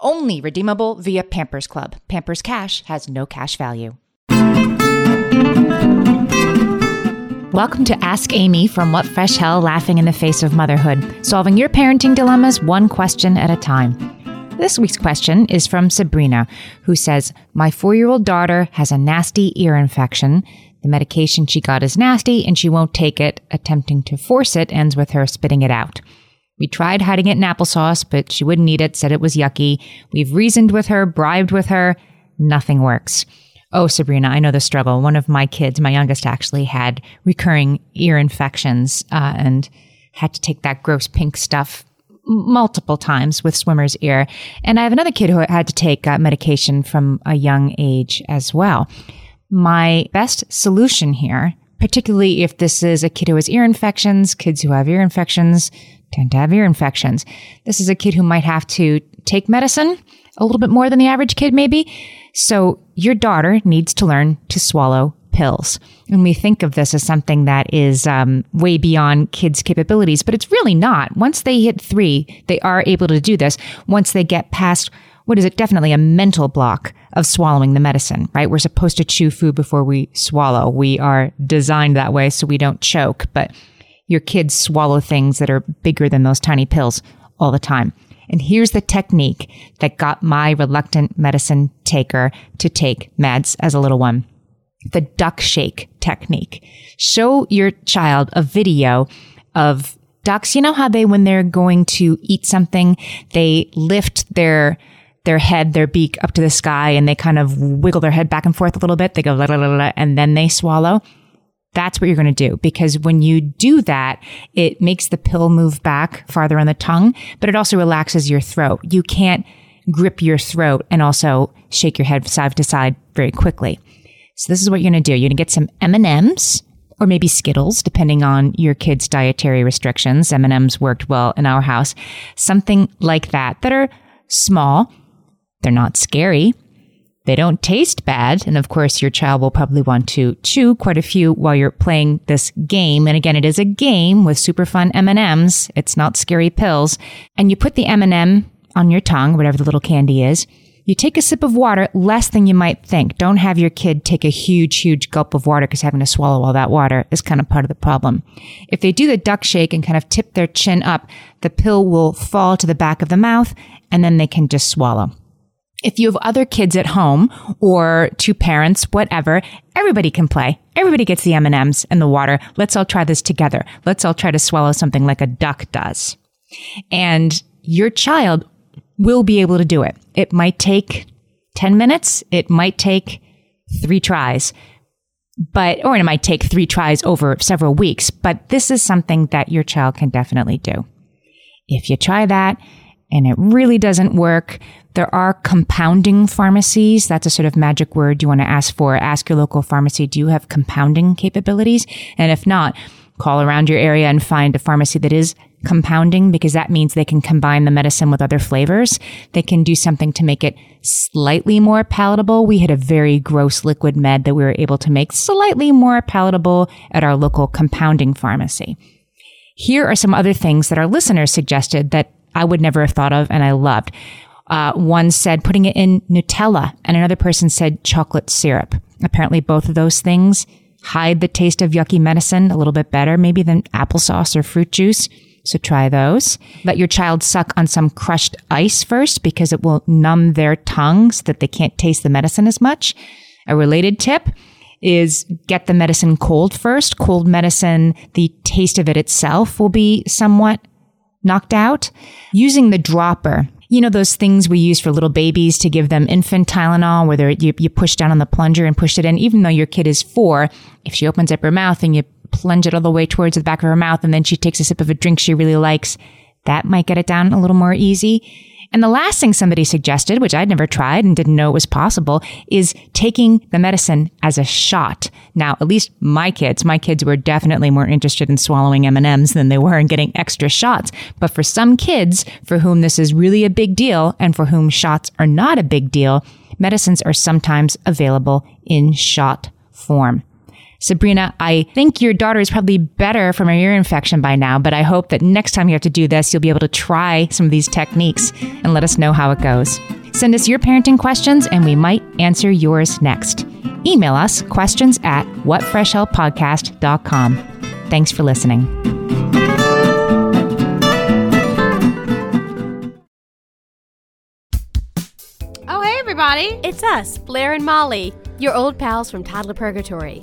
Only redeemable via Pampers Club. Pampers Cash has no cash value. Welcome to Ask Amy from What Fresh Hell Laughing in the Face of Motherhood, solving your parenting dilemmas one question at a time. This week's question is from Sabrina, who says, My four year old daughter has a nasty ear infection. The medication she got is nasty and she won't take it. Attempting to force it ends with her spitting it out. We tried hiding it in applesauce, but she wouldn't eat it, said it was yucky. We've reasoned with her, bribed with her. Nothing works. Oh, Sabrina, I know the struggle. One of my kids, my youngest actually had recurring ear infections uh, and had to take that gross pink stuff multiple times with swimmer's ear. And I have another kid who had to take uh, medication from a young age as well. My best solution here, particularly if this is a kid who has ear infections, kids who have ear infections, tend to have ear infections. This is a kid who might have to take medicine a little bit more than the average kid, maybe. So your daughter needs to learn to swallow pills. And we think of this as something that is um, way beyond kids' capabilities, but it's really not. Once they hit three, they are able to do this. Once they get past what is it? Definitely a mental block of swallowing the medicine, right? We're supposed to chew food before we swallow. We are designed that way so we don't choke. But your kids swallow things that are bigger than those tiny pills all the time. And here's the technique that got my reluctant medicine taker to take meds as a little one. The duck shake technique. Show your child a video of ducks. You know how they, when they're going to eat something, they lift their their head, their beak up to the sky and they kind of wiggle their head back and forth a little bit. They go, la, la, la, la, and then they swallow. That's what you're going to do because when you do that, it makes the pill move back farther on the tongue, but it also relaxes your throat. You can't grip your throat and also shake your head side to side very quickly. So this is what you're going to do. You're going to get some M&Ms or maybe Skittles, depending on your kid's dietary restrictions. M&Ms worked well in our house. Something like that that are small. They're not scary. They don't taste bad. And of course, your child will probably want to chew quite a few while you're playing this game. And again, it is a game with super fun M&Ms. It's not scary pills. And you put the M&M on your tongue, whatever the little candy is. You take a sip of water, less than you might think. Don't have your kid take a huge, huge gulp of water because having to swallow all that water is kind of part of the problem. If they do the duck shake and kind of tip their chin up, the pill will fall to the back of the mouth and then they can just swallow if you have other kids at home or two parents, whatever, everybody can play. Everybody gets the M&Ms and the water. Let's all try this together. Let's all try to swallow something like a duck does. And your child will be able to do it. It might take 10 minutes. It might take three tries, but, or it might take three tries over several weeks, but this is something that your child can definitely do. If you try that and it really doesn't work, there are compounding pharmacies. That's a sort of magic word you want to ask for. Ask your local pharmacy, do you have compounding capabilities? And if not, call around your area and find a pharmacy that is compounding because that means they can combine the medicine with other flavors. They can do something to make it slightly more palatable. We had a very gross liquid med that we were able to make slightly more palatable at our local compounding pharmacy. Here are some other things that our listeners suggested that I would never have thought of and I loved. Uh, one said putting it in Nutella, and another person said chocolate syrup. Apparently, both of those things hide the taste of yucky medicine a little bit better, maybe than applesauce or fruit juice. So try those. Let your child suck on some crushed ice first because it will numb their tongue so that they can't taste the medicine as much. A related tip is get the medicine cold first. Cold medicine, the taste of it itself will be somewhat knocked out. Using the dropper. You know, those things we use for little babies to give them infant Tylenol, where you, you push down on the plunger and push it in. Even though your kid is four, if she opens up her mouth and you plunge it all the way towards the back of her mouth and then she takes a sip of a drink she really likes, that might get it down a little more easy. And the last thing somebody suggested, which I'd never tried and didn't know was possible, is taking the medicine as a shot. Now, at least my kids, my kids were definitely more interested in swallowing M&Ms than they were in getting extra shots. But for some kids for whom this is really a big deal and for whom shots are not a big deal, medicines are sometimes available in shot form. Sabrina, I think your daughter is probably better from her ear infection by now, but I hope that next time you have to do this, you'll be able to try some of these techniques and let us know how it goes. Send us your parenting questions and we might answer yours next. Email us questions at whatfreshhellpodcast.com. Thanks for listening. Oh, hey, everybody. It's us, Blair and Molly, your old pals from Toddler Purgatory.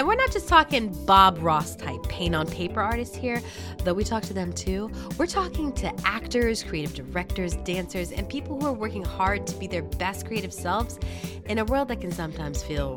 And we're not just talking Bob Ross type paint on paper artists here, though we talk to them too. We're talking to actors, creative directors, dancers, and people who are working hard to be their best creative selves in a world that can sometimes feel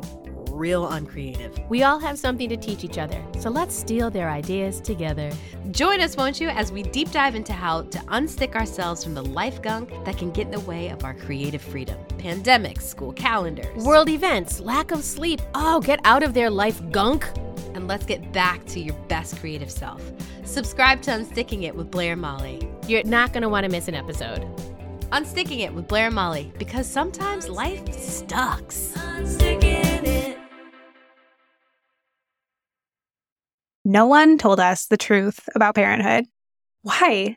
real uncreative. We all have something to teach each other, so let's steal their ideas together. Join us, won't you, as we deep dive into how to unstick ourselves from the life gunk that can get in the way of our creative freedom. Pandemics, school calendars, world events, lack of sleep. Oh, get out of their life gunk. And let's get back to your best creative self. Subscribe to Unsticking It with Blair and Molly. You're not going to want to miss an episode. Unsticking It with Blair and Molly, because sometimes life sucks. No one told us the truth about parenthood. Why?